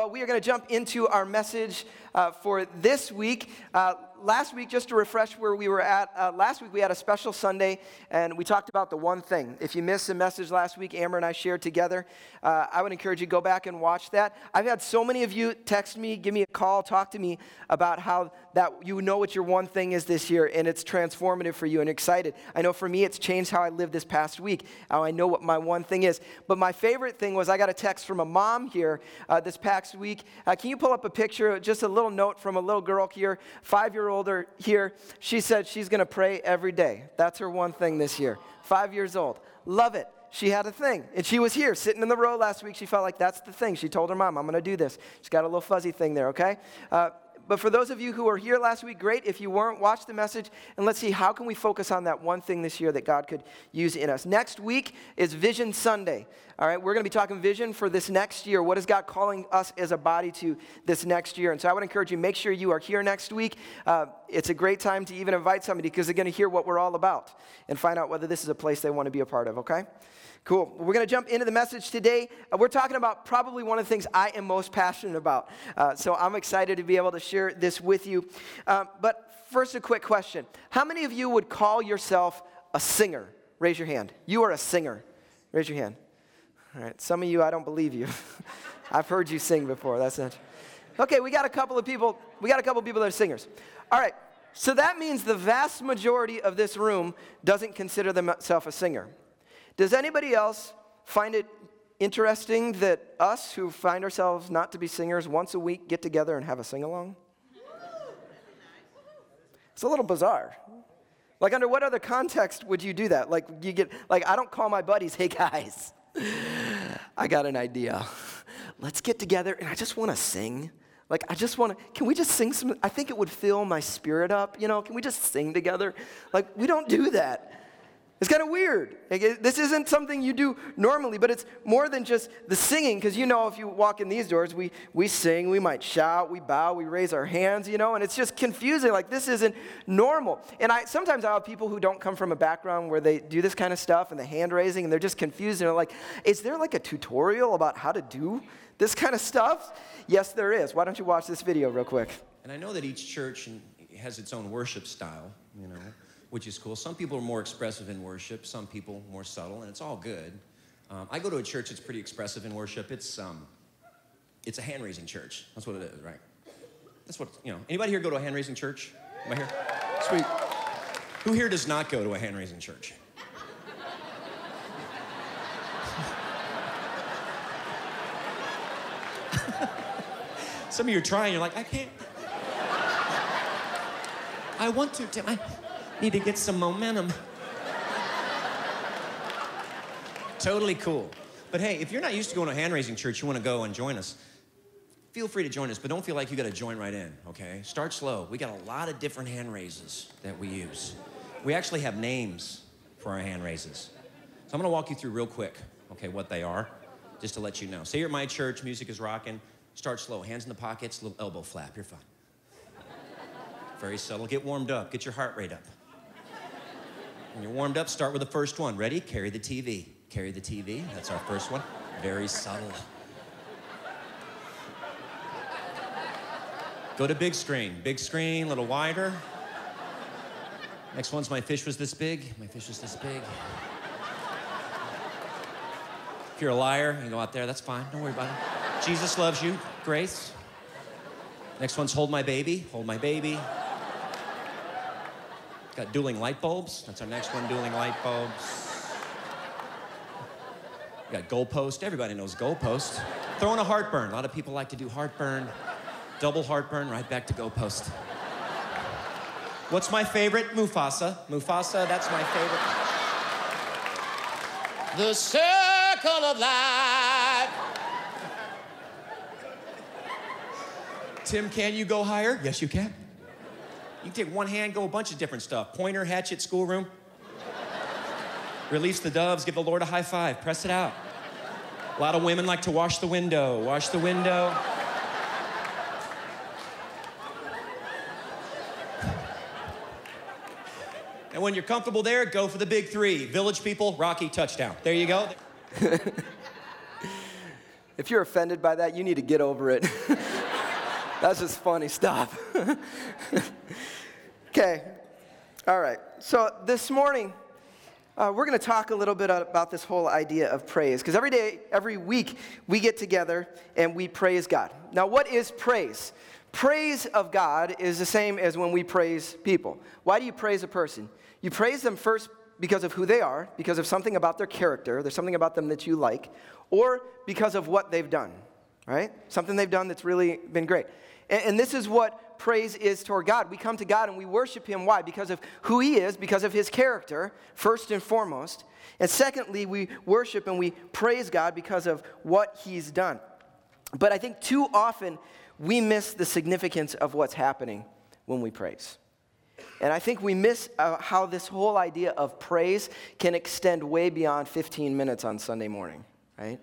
well, we are going to jump into our message uh, for this week. Uh, last week, just to refresh where we were at, uh, last week we had a special Sunday and we talked about the one thing. If you missed the message last week, Amber and I shared together, uh, I would encourage you to go back and watch that. I've had so many of you text me, give me a call, talk to me about how that you know what your one thing is this year and it's transformative for you and excited. I know for me, it's changed how I lived this past week, how I know what my one thing is. But my favorite thing was I got a text from a mom here uh, this past week. Uh, can you pull up a picture, just a little note from a little girl here, five year older here? She said she's going to pray every day. That's her one thing this year. Five years old. Love it she had a thing. And she was here sitting in the row last week. She felt like that's the thing. She told her mom, I'm going to do this. She's got a little fuzzy thing there, okay? Uh, but for those of you who were here last week, great. If you weren't, watch the message and let's see how can we focus on that one thing this year that God could use in us. Next week is Vision Sunday. All right, we're going to be talking vision for this next year. What is God calling us as a body to this next year? And so I would encourage you, make sure you are here next week. Uh, it's a great time to even invite somebody because they're going to hear what we're all about and find out whether this is a place they want to be a part of, okay? Cool. We're going to jump into the message today. Uh, we're talking about probably one of the things I am most passionate about. Uh, so I'm excited to be able to share this with you. Uh, but first, a quick question How many of you would call yourself a singer? Raise your hand. You are a singer. Raise your hand. All right. Some of you, I don't believe you. I've heard you sing before. That's not. Okay, we got a couple of people. We got a couple of people that are singers. All right. So that means the vast majority of this room doesn't consider themselves a singer. Does anybody else find it interesting that us who find ourselves not to be singers once a week get together and have a sing along? It's a little bizarre. Like, under what other context would you do that? Like, you get, like, I don't call my buddies, hey guys, I got an idea. Let's get together and I just want to sing. Like, I just want to, can we just sing some? I think it would fill my spirit up, you know? Can we just sing together? Like, we don't do that. It's kind of weird. Like, this isn't something you do normally, but it's more than just the singing, because you know, if you walk in these doors, we, we sing, we might shout, we bow, we raise our hands, you know, and it's just confusing. Like, this isn't normal. And I sometimes I have people who don't come from a background where they do this kind of stuff and the hand raising, and they're just confused. And they're like, is there like a tutorial about how to do this kind of stuff? Yes, there is. Why don't you watch this video real quick? And I know that each church has its own worship style, you know which is cool. Some people are more expressive in worship, some people more subtle, and it's all good. Um, I go to a church that's pretty expressive in worship. It's, um, it's a hand raising church. That's what it is, right? That's what, you know. Anybody here go to a hand raising church? Am I here? Sweet. Who here does not go to a hand raising church? Some of you are trying, you're like, I can't. I want to, Tim. I, Need to get some momentum. totally cool. But hey, if you're not used to going to a hand raising church, you want to go and join us, feel free to join us, but don't feel like you got to join right in, okay? Start slow. We got a lot of different hand raises that we use. We actually have names for our hand raises. So I'm going to walk you through real quick, okay, what they are, just to let you know. Say you're at my church, music is rocking. Start slow, hands in the pockets, little elbow flap. You're fine. Very subtle. Get warmed up. Get your heart rate up. When you're warmed up, start with the first one. Ready? Carry the TV. Carry the TV. That's our first one. Very subtle. Go to big screen. Big screen, a little wider. Next one's my fish was this big. My fish was this big. If you're a liar, you go out there, that's fine. Don't worry about it. Jesus loves you. Grace. Next one's hold my baby. Hold my baby. Got dueling light bulbs. That's our next one, dueling light bulbs. We got goalpost. Everybody knows goalpost. Throwing a heartburn. A lot of people like to do heartburn. Double heartburn, right back to goalpost. What's my favorite? Mufasa. Mufasa, that's my favorite. The circle of life. Tim, can you go higher? Yes, you can. You can take one hand, go a bunch of different stuff. Pointer, hatchet, schoolroom. Release the doves, give the Lord a high five, press it out. A lot of women like to wash the window, wash the window. And when you're comfortable there, go for the big three. Village people, Rocky, touchdown. There you go. If you're offended by that, you need to get over it. That's just funny stuff. okay, all right. So this morning, uh, we're going to talk a little bit about this whole idea of praise because every day, every week, we get together and we praise God. Now, what is praise? Praise of God is the same as when we praise people. Why do you praise a person? You praise them first because of who they are, because of something about their character, there's something about them that you like, or because of what they've done, right? Something they've done that's really been great. And, and this is what praise is toward God. We come to God and we worship Him. Why? Because of who He is, because of His character, first and foremost. And secondly, we worship and we praise God because of what He's done. But I think too often we miss the significance of what's happening when we praise. And I think we miss uh, how this whole idea of praise can extend way beyond 15 minutes on Sunday morning, right?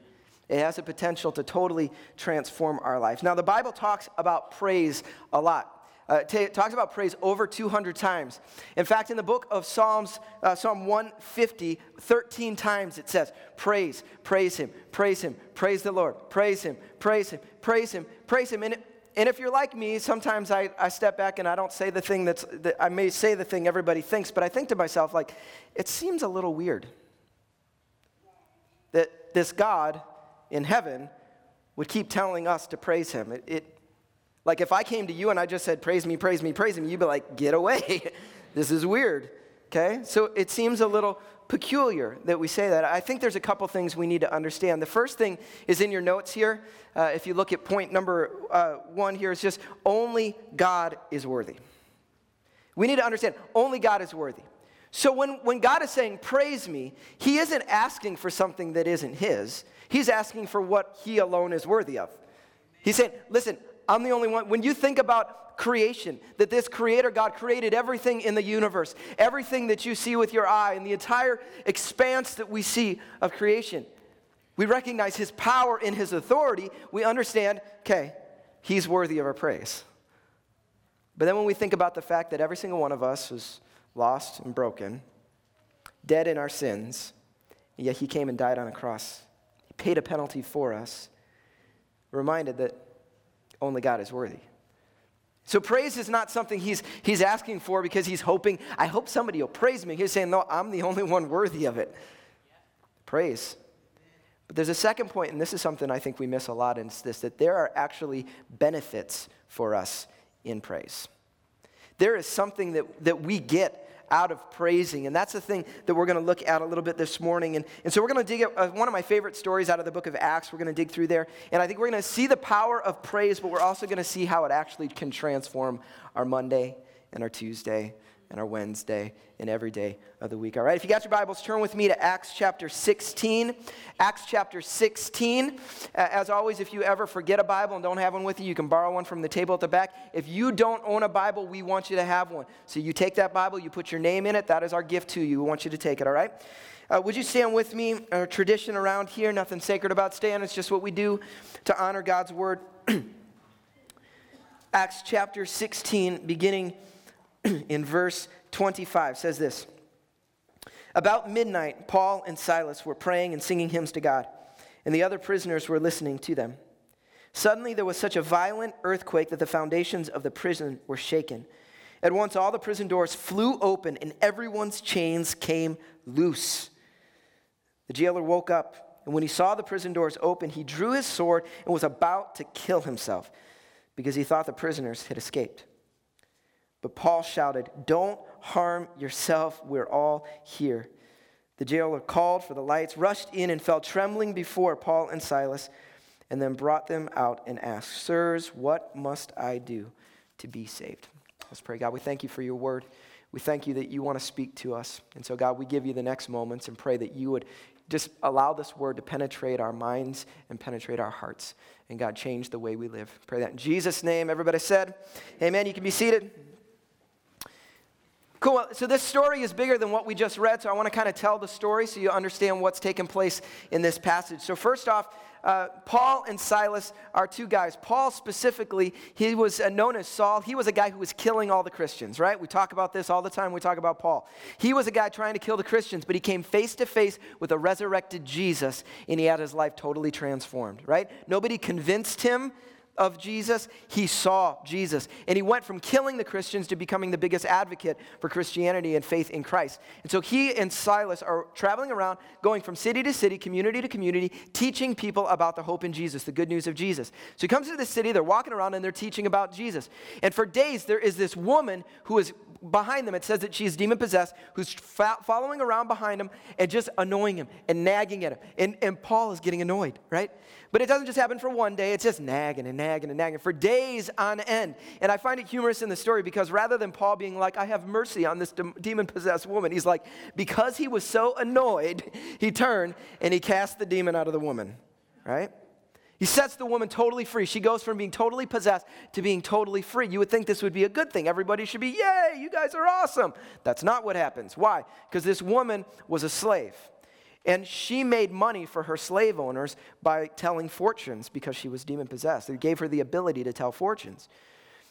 It has the potential to totally transform our lives. Now, the Bible talks about praise a lot. Uh, t- talks about praise over 200 times. In fact, in the book of Psalms, uh, Psalm 150, 13 times it says, Praise, praise him, praise him, praise the Lord, praise him, praise him, praise him, praise him. And, and if you're like me, sometimes I, I step back and I don't say the thing that's, that I may say the thing everybody thinks, but I think to myself, like, it seems a little weird that this God in heaven would keep telling us to praise him. It, it, like if I came to you and I just said, praise me, praise me, praise him, you'd be like, get away. this is weird. Okay? So it seems a little peculiar that we say that. I think there's a couple things we need to understand. The first thing is in your notes here. Uh, if you look at point number uh, one here, it's just only God is worthy. We need to understand only God is worthy. So when, when God is saying, praise me, he isn't asking for something that isn't his. He's asking for what he alone is worthy of. He's saying, listen, I'm the only one. When you think about creation, that this creator God created everything in the universe, everything that you see with your eye, and the entire expanse that we see of creation, we recognize his power and his authority. We understand, okay, he's worthy of our praise. But then when we think about the fact that every single one of us was lost and broken, dead in our sins, yet he came and died on a cross paid a penalty for us, reminded that only God is worthy. So praise is not something he's, he's asking for because he's hoping, I hope somebody will praise me. He's saying, no, I'm the only one worthy of it. Praise. But there's a second point, and this is something I think we miss a lot, and it's this that there are actually benefits for us in praise. There is something that, that we get out of praising. And that's the thing that we're going to look at a little bit this morning. And, and so we're going to dig at uh, one of my favorite stories out of the book of Acts. We're going to dig through there. And I think we're going to see the power of praise, but we're also going to see how it actually can transform our Monday and our Tuesday and our Wednesday and every day of the week. All right, if you got your Bibles, turn with me to Acts chapter 16. Acts chapter 16. As always, if you ever forget a Bible and don't have one with you, you can borrow one from the table at the back. If you don't own a Bible, we want you to have one. So you take that Bible, you put your name in it. That is our gift to you. We want you to take it, all right? Uh, would you stand with me? Tradition around here, nothing sacred about staying. It's just what we do to honor God's word. Acts chapter 16, beginning in verse 25 says this About midnight, Paul and Silas were praying and singing hymns to God, and the other prisoners were listening to them. Suddenly, there was such a violent earthquake that the foundations of the prison were shaken. At once, all the prison doors flew open, and everyone's chains came loose. The jailer woke up, and when he saw the prison doors open, he drew his sword and was about to kill himself because he thought the prisoners had escaped. But Paul shouted, Don't harm yourself. We're all here. The jailer called for the lights, rushed in, and fell trembling before Paul and Silas, and then brought them out and asked, Sirs, what must I do to be saved? Let's pray. God, we thank you for your word. We thank you that you want to speak to us. And so, God, we give you the next moments and pray that you would just allow this word to penetrate our minds and penetrate our hearts. And God, change the way we live. Pray that in Jesus' name. Everybody said, Amen. You can be seated. Cool. So this story is bigger than what we just read, so I want to kind of tell the story so you understand what's taking place in this passage. So first off, uh, Paul and Silas are two guys. Paul specifically, he was uh, known as Saul. He was a guy who was killing all the Christians, right? We talk about this all the time. We talk about Paul. He was a guy trying to kill the Christians, but he came face to face with a resurrected Jesus, and he had his life totally transformed, right? Nobody convinced him of Jesus, he saw Jesus. And he went from killing the Christians to becoming the biggest advocate for Christianity and faith in Christ. And so he and Silas are traveling around, going from city to city, community to community, teaching people about the hope in Jesus, the good news of Jesus. So he comes to the city, they're walking around and they're teaching about Jesus. And for days, there is this woman who is behind them. It says that she's demon possessed, who's following around behind him and just annoying him and nagging at him. And, and Paul is getting annoyed, right? But it doesn't just happen for one day, it's just nagging and nagging and nagging for days on end. And I find it humorous in the story because rather than Paul being like, I have mercy on this de- demon possessed woman, he's like, because he was so annoyed, he turned and he cast the demon out of the woman, right? He sets the woman totally free. She goes from being totally possessed to being totally free. You would think this would be a good thing. Everybody should be, yay, you guys are awesome. That's not what happens. Why? Because this woman was a slave. And she made money for her slave owners by telling fortunes because she was demon possessed. It gave her the ability to tell fortunes.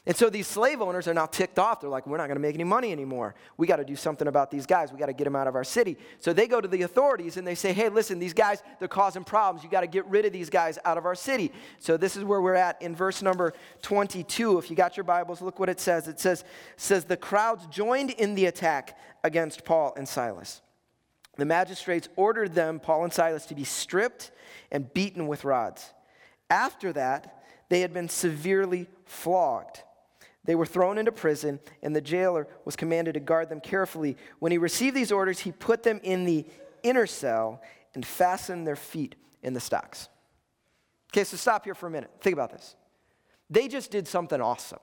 And so these slave owners are now ticked off. They're like, we're not going to make any money anymore. We got to do something about these guys. We got to get them out of our city. So they go to the authorities and they say, hey, listen, these guys, they're causing problems. You got to get rid of these guys out of our city. So this is where we're at in verse number 22. If you got your Bibles, look what it says. It says, says the crowds joined in the attack against Paul and Silas. The magistrates ordered them, Paul and Silas, to be stripped and beaten with rods. After that, they had been severely flogged. They were thrown into prison, and the jailer was commanded to guard them carefully. When he received these orders, he put them in the inner cell and fastened their feet in the stocks. Okay, so stop here for a minute. Think about this. They just did something awesome.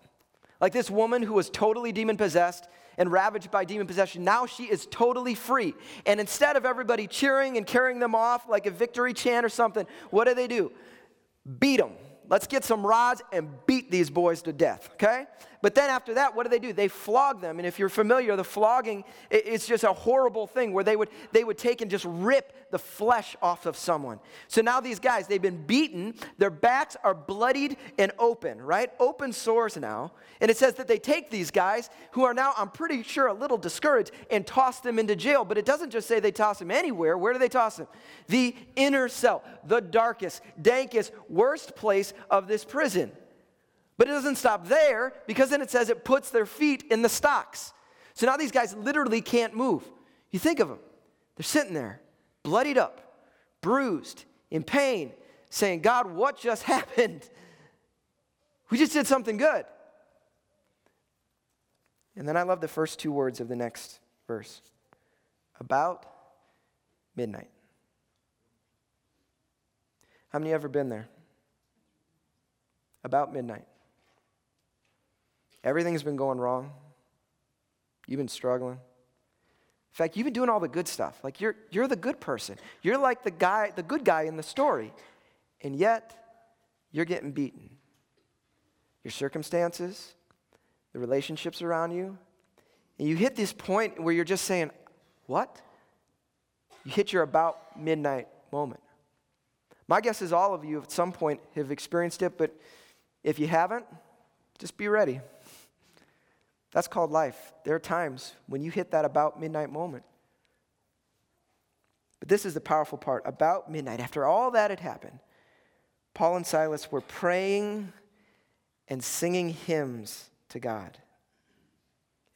Like this woman who was totally demon possessed, and ravaged by demon possession. Now she is totally free. And instead of everybody cheering and carrying them off like a victory chant or something, what do they do? Beat them. Let's get some rods and beat these boys to death, okay? But then after that, what do they do? They flog them. And if you're familiar, the flogging, is just a horrible thing where they would, they would take and just rip the flesh off of someone. So now these guys, they've been beaten. Their backs are bloodied and open, right? Open sores now. And it says that they take these guys who are now, I'm pretty sure, a little discouraged and toss them into jail. But it doesn't just say they toss them anywhere. Where do they toss them? The inner cell, the darkest, dankest, worst place of this prison. But it doesn't stop there because then it says it puts their feet in the stocks. So now these guys literally can't move. You think of them, they're sitting there, bloodied up, bruised, in pain, saying, God, what just happened? We just did something good. And then I love the first two words of the next verse about midnight. How many ever been there? About midnight. Everything's been going wrong. You've been struggling. In fact, you've been doing all the good stuff. Like you're, you're the good person. You're like the guy, the good guy in the story. And yet, you're getting beaten. Your circumstances, the relationships around you. And you hit this point where you're just saying, What? You hit your about midnight moment. My guess is all of you at some point have experienced it, but if you haven't, just be ready. That's called life. There are times when you hit that about midnight moment. But this is the powerful part. About midnight, after all that had happened, Paul and Silas were praying and singing hymns to God.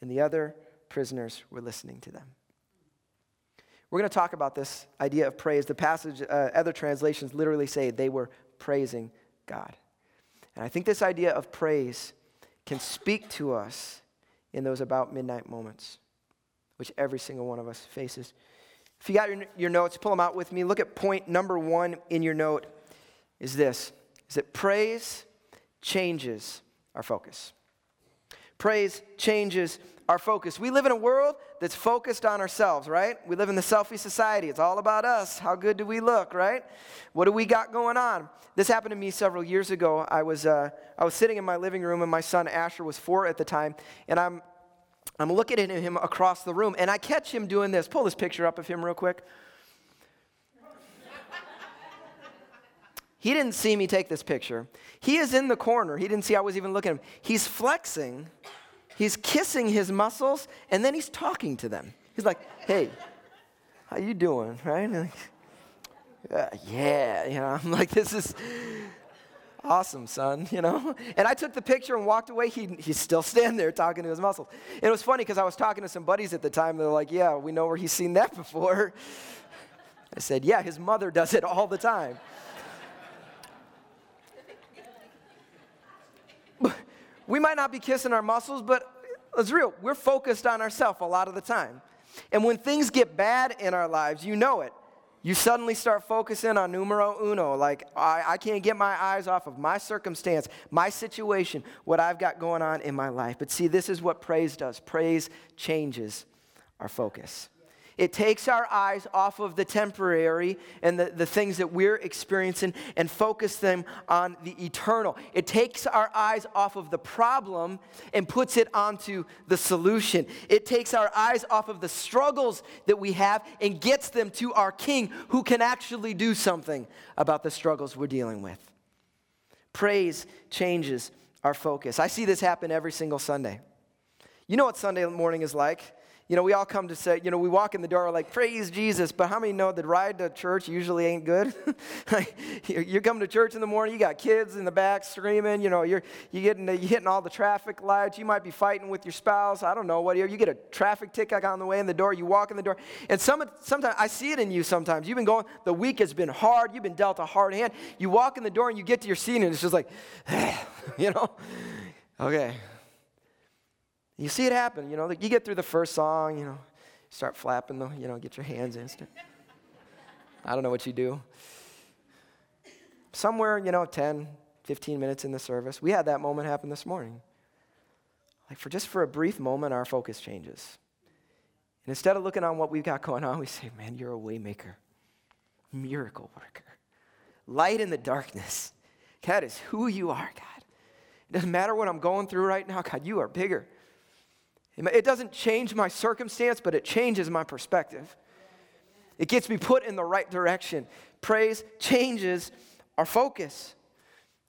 And the other prisoners were listening to them. We're going to talk about this idea of praise. The passage, uh, other translations literally say they were praising God. And I think this idea of praise can speak to us in those about midnight moments, which every single one of us faces. If you got your, your notes, pull them out with me. Look at point number one in your note is this, is that praise changes our focus. Praise changes our focus. We live in a world that's focused on ourselves, right? We live in the selfie society. It's all about us. How good do we look, right? What do we got going on? This happened to me several years ago. I was, uh, I was sitting in my living room, and my son Asher was four at the time, and I'm I'm looking at him across the room, and I catch him doing this. Pull this picture up of him real quick. He didn't see me take this picture. He is in the corner. He didn't see I was even looking at him. He's flexing, he's kissing his muscles, and then he's talking to them. He's like, hey, how you doing, right? Like, uh, yeah, you know, I'm like, this is awesome, son, you know? And I took the picture and walked away. He, he's still standing there talking to his muscles. It was funny because I was talking to some buddies at the time. They're like, yeah, we know where he's seen that before. I said, yeah, his mother does it all the time. We might not be kissing our muscles, but it's real. We're focused on ourselves a lot of the time. And when things get bad in our lives, you know it. You suddenly start focusing on numero uno, like I, I, can't get my eyes off of my circumstance, my situation, what I've got going on in my life. But see, this is what praise does praise changes our focus. It takes our eyes off of the temporary and the, the things that we're experiencing and focus them on the eternal. It takes our eyes off of the problem and puts it onto the solution. It takes our eyes off of the struggles that we have and gets them to our King who can actually do something about the struggles we're dealing with. Praise changes our focus. I see this happen every single Sunday. You know what Sunday morning is like? You know, we all come to say, you know, we walk in the door like, praise Jesus, but how many know that ride to church usually ain't good? like, you're coming to church in the morning, you got kids in the back screaming, you know, you're, you getting, you're hitting all the traffic lights, you might be fighting with your spouse, I don't know, what, you get a traffic ticket on the way in the door, you walk in the door, and some, sometimes, I see it in you sometimes, you've been going, the week has been hard, you've been dealt a hard hand, you walk in the door and you get to your seat and it's just like, you know, okay, you see it happen, you know, you get through the first song, you know, start flapping the, you know, get your hands in. I don't know what you do. Somewhere, you know, 10, 15 minutes in the service, we had that moment happen this morning. Like for just for a brief moment, our focus changes. And instead of looking on what we've got going on, we say, man, you're a waymaker, miracle worker, light in the darkness. That is who you are, God. It doesn't matter what I'm going through right now, God, you are bigger. It doesn't change my circumstance, but it changes my perspective. It gets me put in the right direction. Praise changes our focus.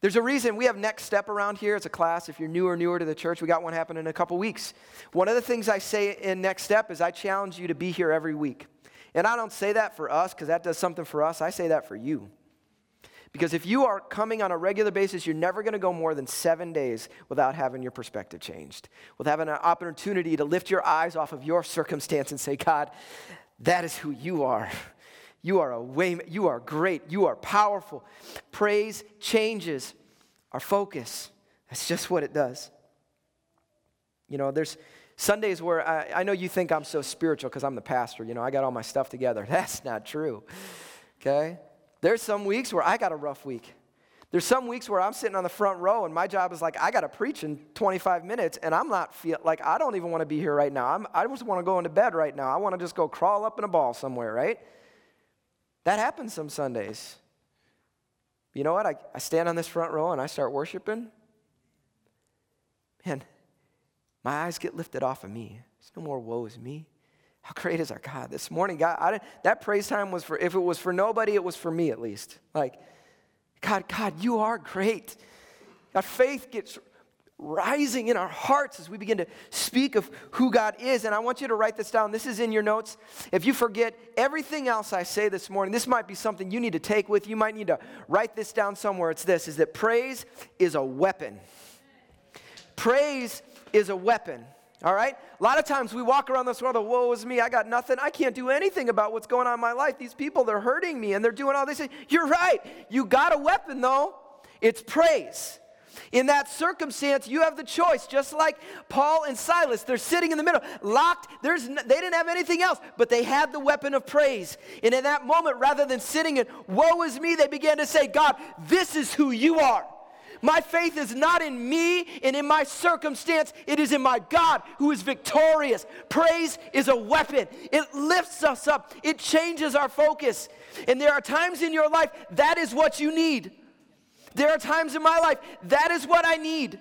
There's a reason we have Next Step around here as a class. If you're new or newer to the church, we got one happening in a couple weeks. One of the things I say in Next Step is I challenge you to be here every week. And I don't say that for us because that does something for us. I say that for you. Because if you are coming on a regular basis, you're never going to go more than seven days without having your perspective changed, with having an opportunity to lift your eyes off of your circumstance and say, God, that is who you are. You are a way, you are great, you are powerful. Praise changes our focus. That's just what it does. You know, there's Sundays where I, I know you think I'm so spiritual because I'm the pastor, you know, I got all my stuff together. That's not true. Okay? There's some weeks where I got a rough week. There's some weeks where I'm sitting on the front row and my job is like, I got to preach in 25 minutes and I'm not feel like I don't even want to be here right now. I'm, I just want to go into bed right now. I want to just go crawl up in a ball somewhere, right? That happens some Sundays. You know what? I, I stand on this front row and I start worshiping. Man, my eyes get lifted off of me. There's no more woe is me. How great is our God? This morning, God, that praise time was for, if it was for nobody, it was for me at least. Like, God, God, you are great. God, faith gets rising in our hearts as we begin to speak of who God is. And I want you to write this down. This is in your notes. If you forget everything else I say this morning, this might be something you need to take with you. You might need to write this down somewhere. It's this is that praise is a weapon. Praise is a weapon. All right? A lot of times we walk around this world, of, woe is me, I got nothing. I can't do anything about what's going on in my life. These people, they're hurting me and they're doing all this. You're right. You got a weapon, though. It's praise. In that circumstance, you have the choice, just like Paul and Silas. They're sitting in the middle, locked. There's, they didn't have anything else, but they had the weapon of praise. And in that moment, rather than sitting and woe is me, they began to say, God, this is who you are. My faith is not in me and in my circumstance, it is in my God who is victorious. Praise is a weapon, it lifts us up, it changes our focus. And there are times in your life that is what you need. There are times in my life that is what I need.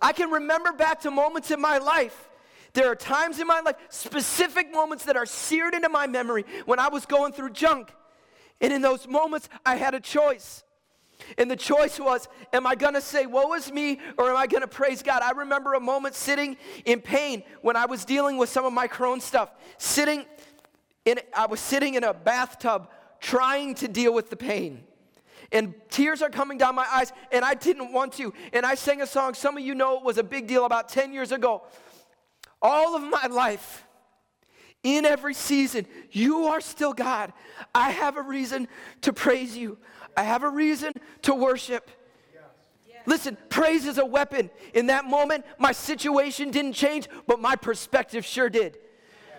I can remember back to moments in my life There are times in my life, specific moments that are seared into my memory when I was going through junk. And in those moments, I had a choice. And the choice was, am I gonna say, woe is me, or am I gonna praise God? I remember a moment sitting in pain when I was dealing with some of my Crohn stuff. Sitting in, I was sitting in a bathtub trying to deal with the pain. And tears are coming down my eyes, and I didn't want to. And I sang a song, some of you know it was a big deal about 10 years ago. All of my life, in every season, you are still God. I have a reason to praise you. I have a reason to worship. Listen, praise is a weapon. In that moment, my situation didn't change, but my perspective sure did.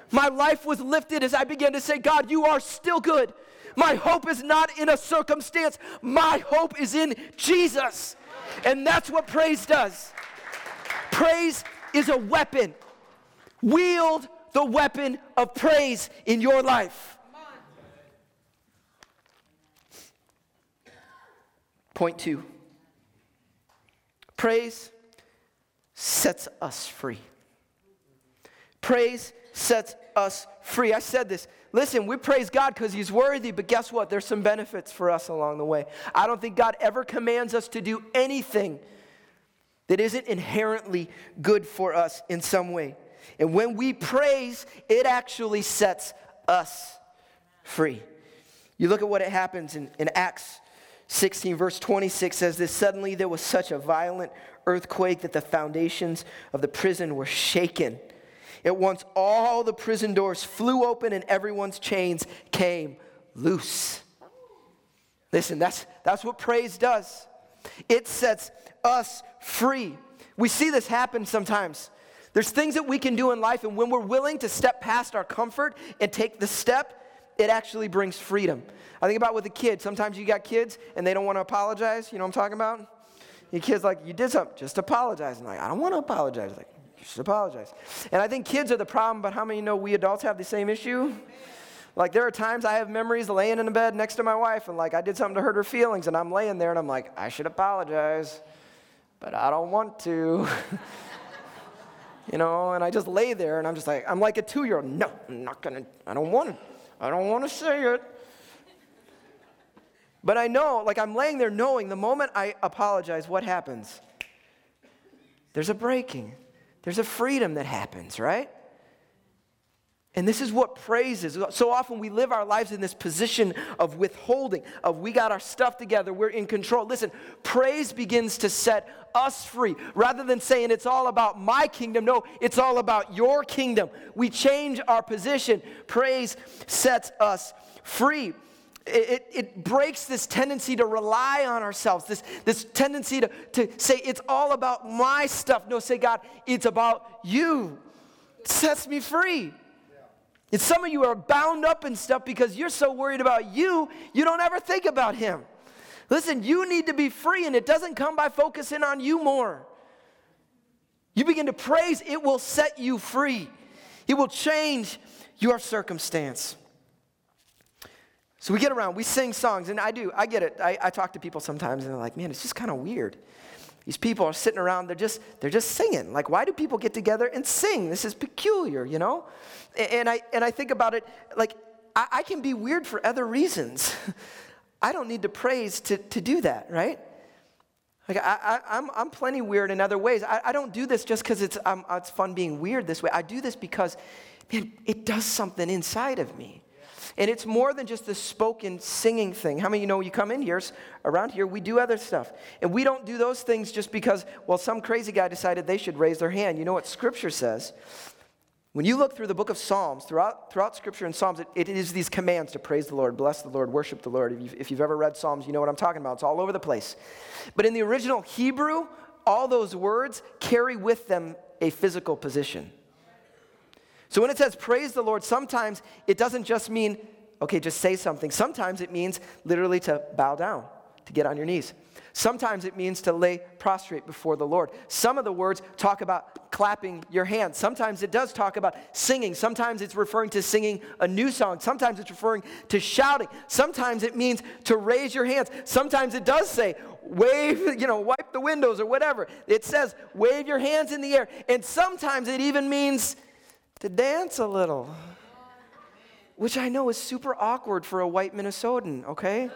My life was lifted as I began to say, God, you are still good. My hope is not in a circumstance, my hope is in Jesus. And that's what praise does. Praise is a weapon. Wield the weapon of praise in your life. Point two praise sets us free. Praise sets us free. I said this. Listen, we praise God because He's worthy, but guess what? There's some benefits for us along the way. I don't think God ever commands us to do anything that isn't inherently good for us in some way. And when we praise, it actually sets us free. You look at what it happens in, in Acts 16, verse 26 says this Suddenly there was such a violent earthquake that the foundations of the prison were shaken. At once, all the prison doors flew open and everyone's chains came loose. Listen, that's, that's what praise does. It sets us free. We see this happen sometimes. There's things that we can do in life, and when we're willing to step past our comfort and take the step, it actually brings freedom. I think about with a kid. Sometimes you got kids and they don't want to apologize. You know what I'm talking about? Your kid's like, you did something, just apologize. And like, I don't want to apologize. Like, just apologize. And I think kids are the problem, but how many know we adults have the same issue? Like there are times I have memories laying in the bed next to my wife and like I did something to hurt her feelings and I'm laying there and I'm like, I should apologize, but I don't want to. you know, and I just lay there and I'm just like, I'm like a two year old. No, I'm not gonna, I don't want to, I don't want to say it. But I know, like I'm laying there knowing the moment I apologize, what happens? There's a breaking, there's a freedom that happens, right? And this is what praise is. So often we live our lives in this position of withholding, of we got our stuff together, we're in control. Listen, praise begins to set us free. Rather than saying it's all about my kingdom, no, it's all about your kingdom. We change our position. Praise sets us free it, it, breaks this tendency to rely on ourselves, this, this tendency to, to say, it's all about my stuff. No, say, God, it's about you. It sets me free. And some of you are bound up in stuff because you're so worried about you, you don't ever think about Him. Listen, you need to be free, and it doesn't come by focusing on you more. You begin to praise, it will set you free, it will change your circumstance. So we get around, we sing songs, and I do, I get it. I, I talk to people sometimes, and they're like, man, it's just kind of weird. These people are sitting around, they're just, they're just singing. Like, why do people get together and sing? This is peculiar, you know? And I, and I think about it, like, I, I can be weird for other reasons. I don't need to praise to, to do that, right? Like I, I, I'm, I'm plenty weird in other ways. I, I don't do this just because it's, um, it's fun being weird this way. I do this because, man, it does something inside of me. And it's more than just the spoken singing thing. How many of you know you come in here, around here, we do other stuff. And we don't do those things just because, well, some crazy guy decided they should raise their hand. You know what Scripture says? When you look through the book of Psalms, throughout, throughout Scripture and Psalms, it, it is these commands to praise the Lord, bless the Lord, worship the Lord. If you've, if you've ever read Psalms, you know what I'm talking about. It's all over the place. But in the original Hebrew, all those words carry with them a physical position. So when it says praise the Lord, sometimes it doesn't just mean, okay, just say something. Sometimes it means literally to bow down, to get on your knees. Sometimes it means to lay prostrate before the Lord. Some of the words talk about clapping your hands. Sometimes it does talk about singing. Sometimes it's referring to singing a new song. Sometimes it's referring to shouting. Sometimes it means to raise your hands. Sometimes it does say, wave, you know, wipe the windows or whatever. It says, wave your hands in the air. And sometimes it even means to dance a little, which I know is super awkward for a white Minnesotan, okay?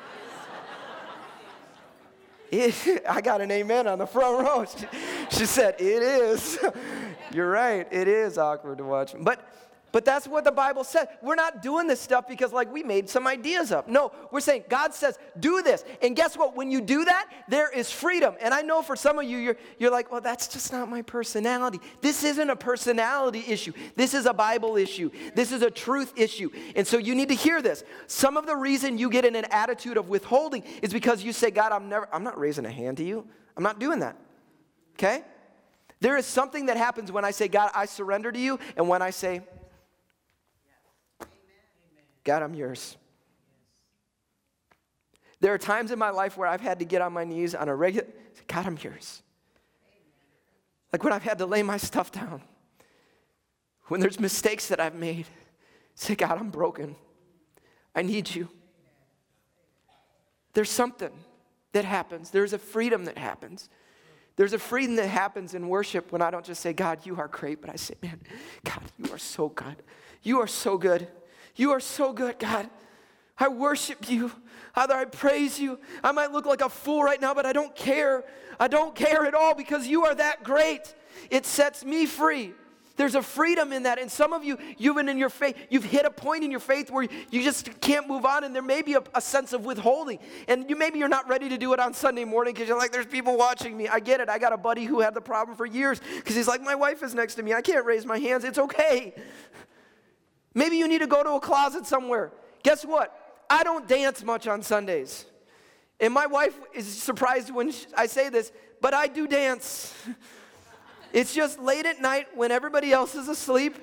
It, I got an amen on the front row. She, she said, It is. You're right. It is awkward to watch. But but that's what the Bible says. We're not doing this stuff because, like, we made some ideas up. No, we're saying God says, do this. And guess what? When you do that, there is freedom. And I know for some of you, you're, you're like, well, that's just not my personality. This isn't a personality issue. This is a Bible issue. This is a truth issue. And so you need to hear this. Some of the reason you get in an attitude of withholding is because you say, God, I'm never, I'm not raising a hand to you. I'm not doing that. Okay? There is something that happens when I say, God, I surrender to you, and when I say, God, I'm yours. There are times in my life where I've had to get on my knees on a regular, God, I'm yours. Like when I've had to lay my stuff down, when there's mistakes that I've made, say, God, I'm broken. I need you. There's something that happens, there's a freedom that happens. There's a freedom that happens in worship when I don't just say, God, you are great, but I say, man, God, you are so good. You are so good. You are so good, God. I worship you. Father, I praise you. I might look like a fool right now, but I don't care. I don't care at all because you are that great. It sets me free. There's a freedom in that. And some of you, been in your faith, you've hit a point in your faith where you just can't move on, and there may be a, a sense of withholding. And you maybe you're not ready to do it on Sunday morning because you're like, there's people watching me. I get it. I got a buddy who had the problem for years because he's like, my wife is next to me. I can't raise my hands. It's okay. Maybe you need to go to a closet somewhere. Guess what? I don't dance much on Sundays. And my wife is surprised when I say this, but I do dance. It's just late at night when everybody else is asleep,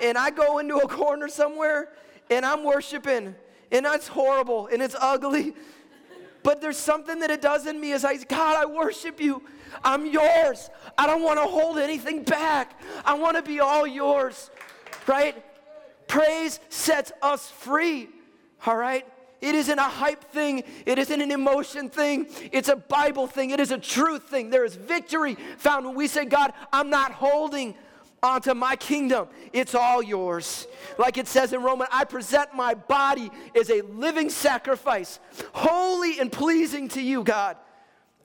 and I go into a corner somewhere and I'm worshiping, and that's horrible and it's ugly. But there's something that it does in me as I, say, God, I worship you. I'm yours. I don't want to hold anything back. I want to be all yours, right? Praise sets us free, all right? It isn't a hype thing. It isn't an emotion thing. It's a Bible thing. It is a truth thing. There is victory found when we say, God, I'm not holding onto my kingdom. It's all yours. Like it says in Romans, I present my body as a living sacrifice, holy and pleasing to you, God.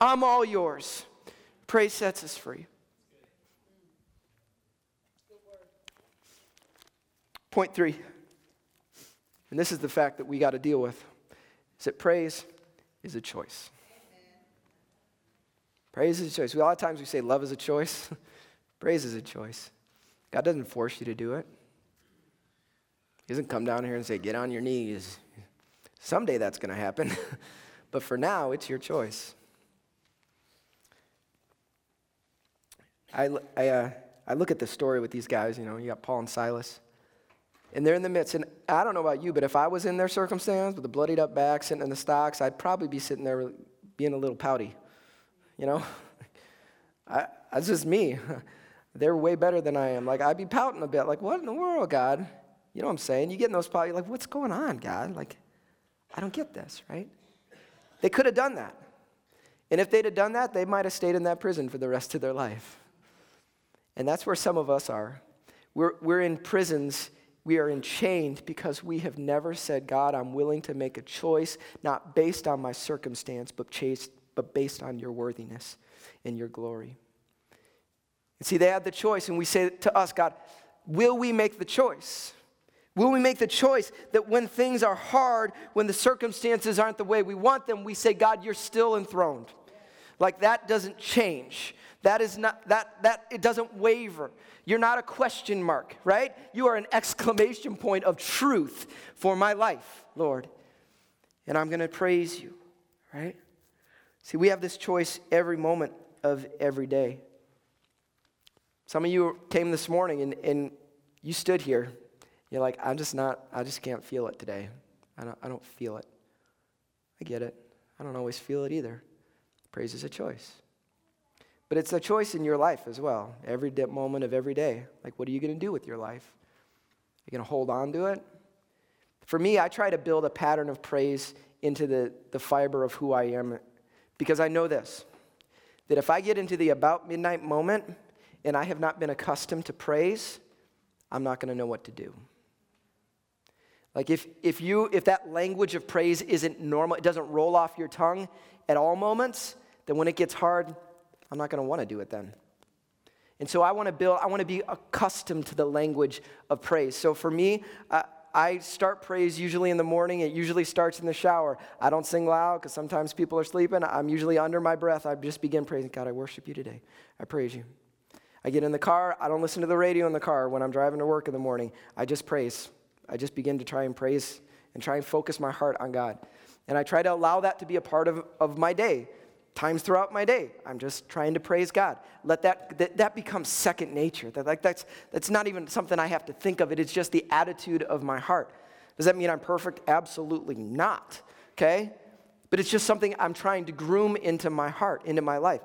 I'm all yours. Praise sets us free. Point three, and this is the fact that we got to deal with, is that praise is a choice. Praise is a choice. A lot of times we say love is a choice. praise is a choice. God doesn't force you to do it. He doesn't come down here and say, get on your knees. Someday that's going to happen. but for now, it's your choice. I, I, uh, I look at the story with these guys, you know, you got Paul and Silas. And they're in the midst. And I don't know about you, but if I was in their circumstance with a bloodied up back, sitting in the stocks, I'd probably be sitting there being a little pouty. You know? I, that's just me. They're way better than I am. Like, I'd be pouting a bit. Like, what in the world, God? You know what I'm saying? You get in those spots, you're like, what's going on, God? Like, I don't get this, right? They could have done that. And if they'd have done that, they might have stayed in that prison for the rest of their life. And that's where some of us are. We're, we're in prisons we are enchained because we have never said, God, I'm willing to make a choice, not based on my circumstance, but, chased, but based on your worthiness and your glory. And see, they had the choice, and we say to us, God, will we make the choice? Will we make the choice that when things are hard, when the circumstances aren't the way we want them, we say, God, you're still enthroned? Like that doesn't change. That is not, that, that, it doesn't waver. You're not a question mark, right? You are an exclamation point of truth for my life, Lord. And I'm going to praise you, right? See, we have this choice every moment of every day. Some of you came this morning and, and you stood here. You're like, I'm just not, I just can't feel it today. I don't, I don't feel it. I get it. I don't always feel it either. Praise is a choice. But it's a choice in your life as well, every moment of every day. Like, what are you going to do with your life? Are you going to hold on to it? For me, I try to build a pattern of praise into the, the fiber of who I am because I know this that if I get into the about midnight moment and I have not been accustomed to praise, I'm not going to know what to do. Like if, if you if that language of praise isn't normal, it doesn't roll off your tongue at all moments, then when it gets hard, I'm not going to want to do it then. And so I want to build, I want to be accustomed to the language of praise. So for me, uh, I start praise usually in the morning. It usually starts in the shower. I don't sing loud because sometimes people are sleeping. I'm usually under my breath. I just begin praising God. I worship you today. I praise you. I get in the car. I don't listen to the radio in the car when I'm driving to work in the morning. I just praise. I just begin to try and praise and try and focus my heart on God. And I try to allow that to be a part of, of my day. Times throughout my day, I'm just trying to praise God. Let that, that, that become second nature. That, like, that's, that's not even something I have to think of it, it's just the attitude of my heart. Does that mean I'm perfect? Absolutely not, okay? But it's just something I'm trying to groom into my heart, into my life.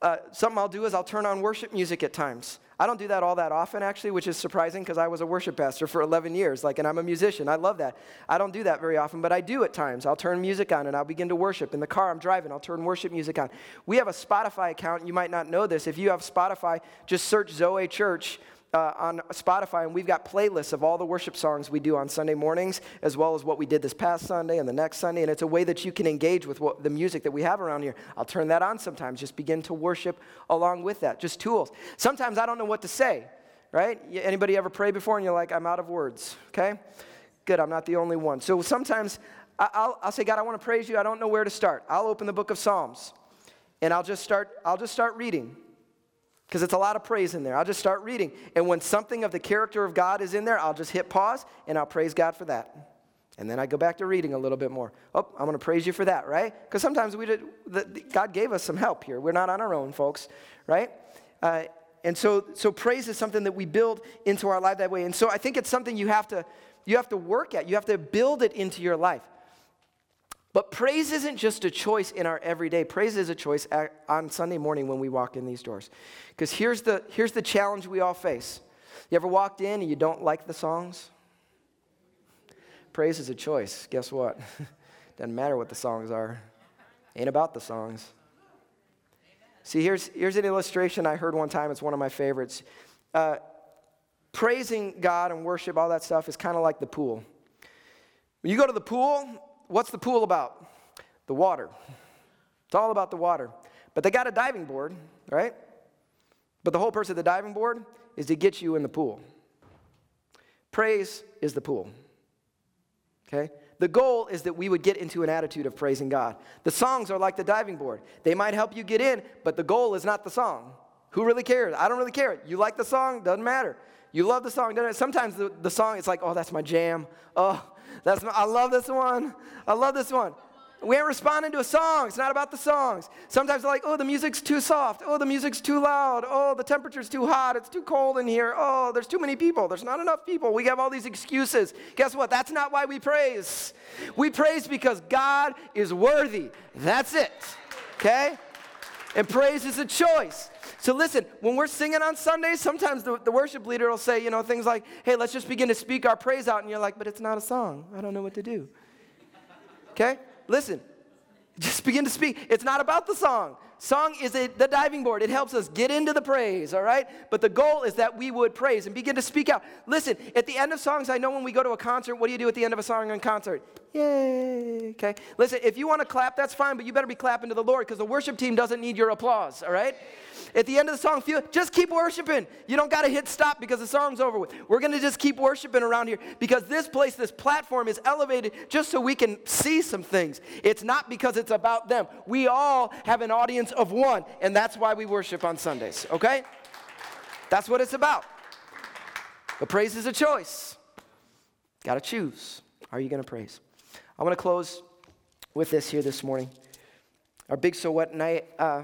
Uh, something I'll do is I'll turn on worship music at times. I don't do that all that often, actually, which is surprising because I was a worship pastor for 11 years, like, and I'm a musician. I love that. I don't do that very often, but I do at times. I'll turn music on and I'll begin to worship. In the car I'm driving, I'll turn worship music on. We have a Spotify account. You might not know this. If you have Spotify, just search Zoe Church uh, on Spotify, and we've got playlists of all the worship songs we do on Sunday mornings, as well as what we did this past Sunday and the next Sunday. And it's a way that you can engage with what, the music that we have around here. I'll turn that on sometimes, just begin to worship along with that. Just tools. Sometimes I don't know what to say, right? Anybody ever pray before and you're like, I'm out of words, okay? Good, I'm not the only one. So sometimes I'll, I'll say, God, I want to praise you. I don't know where to start. I'll open the book of Psalms and I'll just start, I'll just start reading because it's a lot of praise in there. I'll just start reading. And when something of the character of God is in there, I'll just hit pause and I'll praise God for that. And then I go back to reading a little bit more. Oh, I'm going to praise you for that, right? Because sometimes we did, the, God gave us some help here. We're not on our own, folks, right? Uh, and so, so praise is something that we build into our life that way. And so I think it's something you have to, you have to work at. You have to build it into your life. But praise isn't just a choice in our everyday. Praise is a choice at, on Sunday morning when we walk in these doors. Because here's the, here's the challenge we all face. You ever walked in and you don't like the songs? Praise is a choice. Guess what? Doesn't matter what the songs are. Ain't about the songs. See, here's, here's an illustration I heard one time. It's one of my favorites. Uh, praising God and worship, all that stuff, is kind of like the pool. When you go to the pool, what's the pool about? The water. It's all about the water. But they got a diving board, right? But the whole purpose of the diving board is to get you in the pool. Praise is the pool. Okay? The goal is that we would get into an attitude of praising God. The songs are like the diving board. They might help you get in, but the goal is not the song. Who really cares? I don't really care. You like the song? Doesn't matter. You love the song? Doesn't Sometimes the, the song, it's like, oh, that's my jam. Oh, that's my, I love this one. I love this one. We ain't responding to a song. It's not about the songs. Sometimes they're like, oh, the music's too soft. Oh, the music's too loud. Oh, the temperature's too hot. It's too cold in here. Oh, there's too many people. There's not enough people. We have all these excuses. Guess what? That's not why we praise. We praise because God is worthy. That's it. Okay? And praise is a choice. So listen, when we're singing on Sundays, sometimes the, the, worship leader will say, you know, things like, hey, let's just begin to speak our praise out. And you're like, but it's not a song. I don't know what to do. Okay? Listen, just begin to speak. It's not about the song. Song is a, the diving board. It helps us get into the praise, all right? But the goal is that we would praise and begin to speak out. Listen, at the end of songs, I know when we go to a concert, what do you do at the end of a song in concert? Yay, okay? Listen, if you want to clap, that's fine, but you better be clapping to the Lord because the worship team doesn't need your applause, all right? At the end of the song, feel, just keep worshiping. You don't got to hit stop because the song's over with. We're going to just keep worshiping around here because this place, this platform is elevated just so we can see some things. It's not because it's about them. We all have an audience of one, and that's why we worship on Sundays, okay? That's what it's about. But praise is a choice. Got to choose. Are you going to praise? I want to close with this here this morning. Our big so what night. Uh,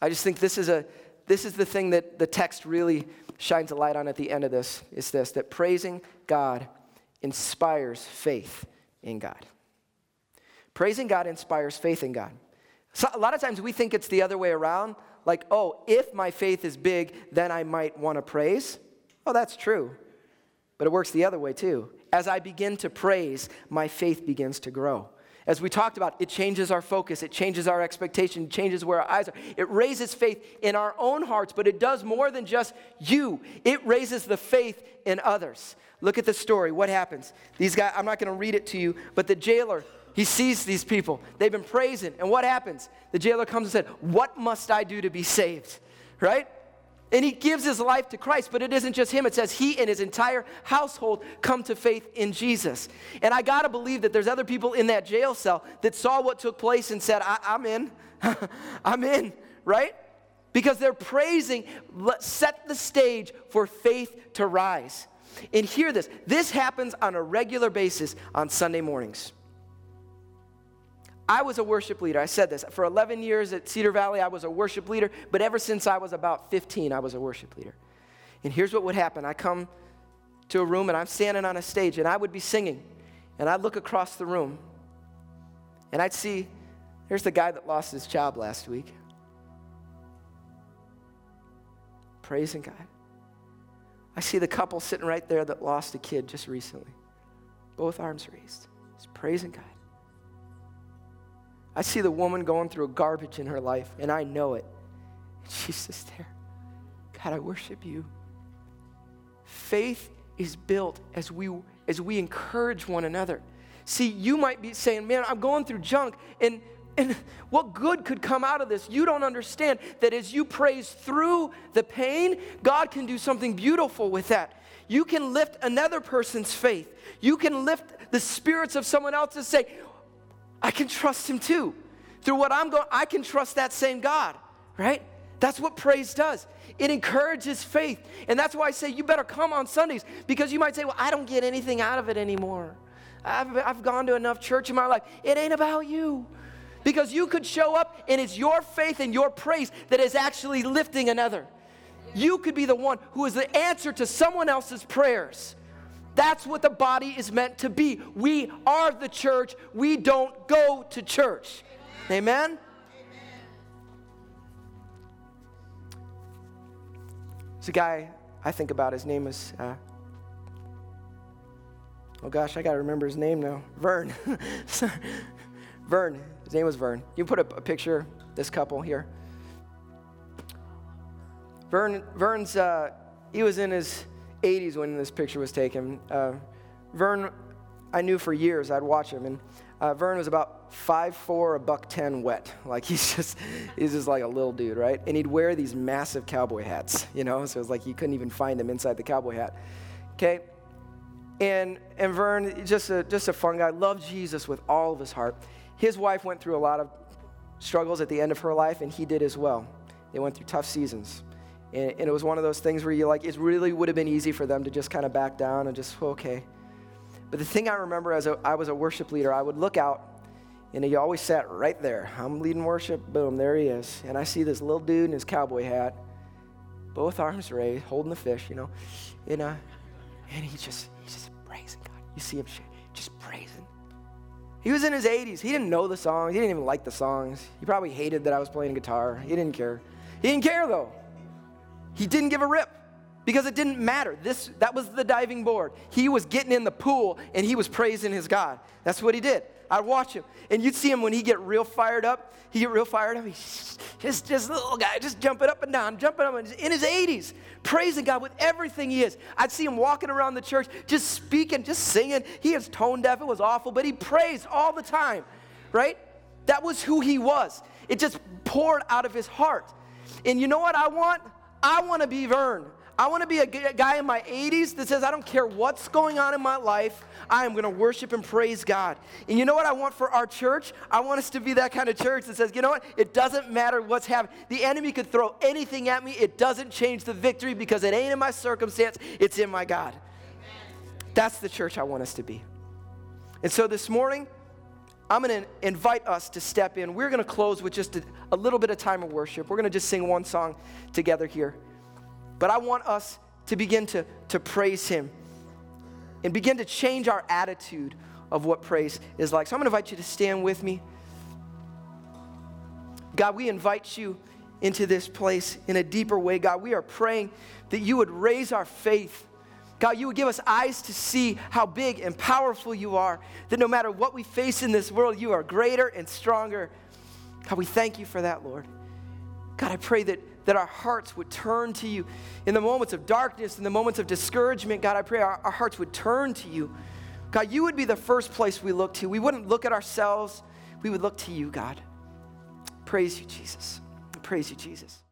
I just think this is a this is the thing that the text really shines a light on at the end of this. Is this that praising God inspires faith in God. Praising God inspires faith in God. So a lot of times we think it's the other way around. Like, oh, if my faith is big, then I might want to praise. Oh, that's true. But it works the other way too. As I begin to praise, my faith begins to grow. As we talked about, it changes our focus, it changes our expectation, it changes where our eyes are. It raises faith in our own hearts, but it does more than just you. It raises the faith in others. Look at the story. What happens? These guys, I'm not going to read it to you, but the jailer, he sees these people. They've been praising. And what happens? The jailer comes and said, What must I do to be saved? Right? And he gives his life to Christ, but it isn't just him. It says he and his entire household come to faith in Jesus. And I got to believe that there's other people in that jail cell that saw what took place and said, I- am in. I'm in, right? Because they're praising, set the stage for faith to rise. And hear this this happens on a regular basis on Sunday mornings. I was a worship leader. I said this. For 11 years at Cedar Valley, I was a worship leader, but ever since I was about 15, I was a worship leader. And here's what would happen I come to a room and I'm standing on a stage and I would be singing, and I'd look across the room and I'd see there's the guy that lost his job last week. Praising God. I see the couple sitting right there that lost a kid just recently. Both arms raised. Just praising God. I see the woman going through garbage in her life, and I know it. She's just there. God, I worship you. Faith is built as we as we encourage one another. See, you might be saying, Man, I'm going through junk, and and what good could come out of this? You don't understand that as you praise through the pain, God can do something beautiful with that. You can lift another person's faith. You can lift the spirits of someone else and say, I can trust him too. Through what I'm going, I can trust that same God, right? That's what praise does. It encourages faith. And that's why I say you better come on Sundays because you might say, well, I don't get anything out of it anymore. I've, I've gone to enough church in my life. It ain't about you. Because you could show up and it's your faith and your praise that is actually lifting another. You could be the one who is the answer to someone else's prayers. That's what the body is meant to be. We are the church. We don't go to church. Amen? Amen? There's a guy I think about. His name is, uh, oh gosh, I got to remember his name now. Vern. Vern. His name was Vern. You put a, picture this couple here. Vern, Vern's, uh, he was in his 80s when this picture was taken. Uh, Vern, I knew for years, I'd watch him, and uh, Vern was about 5'4", a buck 10 wet. Like he's just, he's just like a little dude, right? And he'd wear these massive cowboy hats, you know? So it was like you couldn't even find him inside the cowboy hat. Okay? And, and Vern, just a, just a fun guy, loved Jesus with all of his heart. His wife went through a lot of struggles at the end of her life, and he did as well. They went through tough seasons. And, and it was one of those things where you like, it really would have been easy for them to just kind of back down and just, okay. But the thing I remember as a, I was a worship leader, I would look out, and he always sat right there. I'm leading worship, boom, there he is. And I see this little dude in his cowboy hat, both arms raised, holding the fish, you know. And, uh, and he just, he's just praising God. You see him just praising. He was in his 80s. He didn't know the songs. He didn't even like the songs. He probably hated that I was playing guitar. He didn't care. He didn't care though. He didn't give a rip because it didn't matter. This that was the diving board. He was getting in the pool and he was praising his God. That's what he did. I'd watch him, and you'd see him when he get real fired up. He get real fired up. He's just just little guy, just jumping up and down, jumping up in his 80s, praising God with everything he is. I'd see him walking around the church, just speaking, just singing. He was tone deaf. It was awful, but he praised all the time, right? That was who he was. It just poured out of his heart. And you know what I want? I want to be Vern. I want to be a guy in my 80s that says, I don't care what's going on in my life, I am going to worship and praise God. And you know what I want for our church? I want us to be that kind of church that says, you know what? It doesn't matter what's happening. The enemy could throw anything at me, it doesn't change the victory because it ain't in my circumstance, it's in my God. That's the church I want us to be. And so this morning, I'm going to invite us to step in. We're going to close with just a, a little bit of time of worship. We're going to just sing one song together here. But I want us to begin to, to praise Him and begin to change our attitude of what praise is like. So I'm going to invite you to stand with me. God, we invite you into this place in a deeper way. God, we are praying that you would raise our faith, God, you would give us eyes to see how big and powerful you are, that no matter what we face in this world, you are greater and stronger. God, we thank you for that, Lord. God, I pray that, that our hearts would turn to you. In the moments of darkness, in the moments of discouragement, God, I pray our, our hearts would turn to you. God, you would be the first place we look to. We wouldn't look at ourselves, we would look to you, God. Praise you, Jesus. Praise you, Jesus.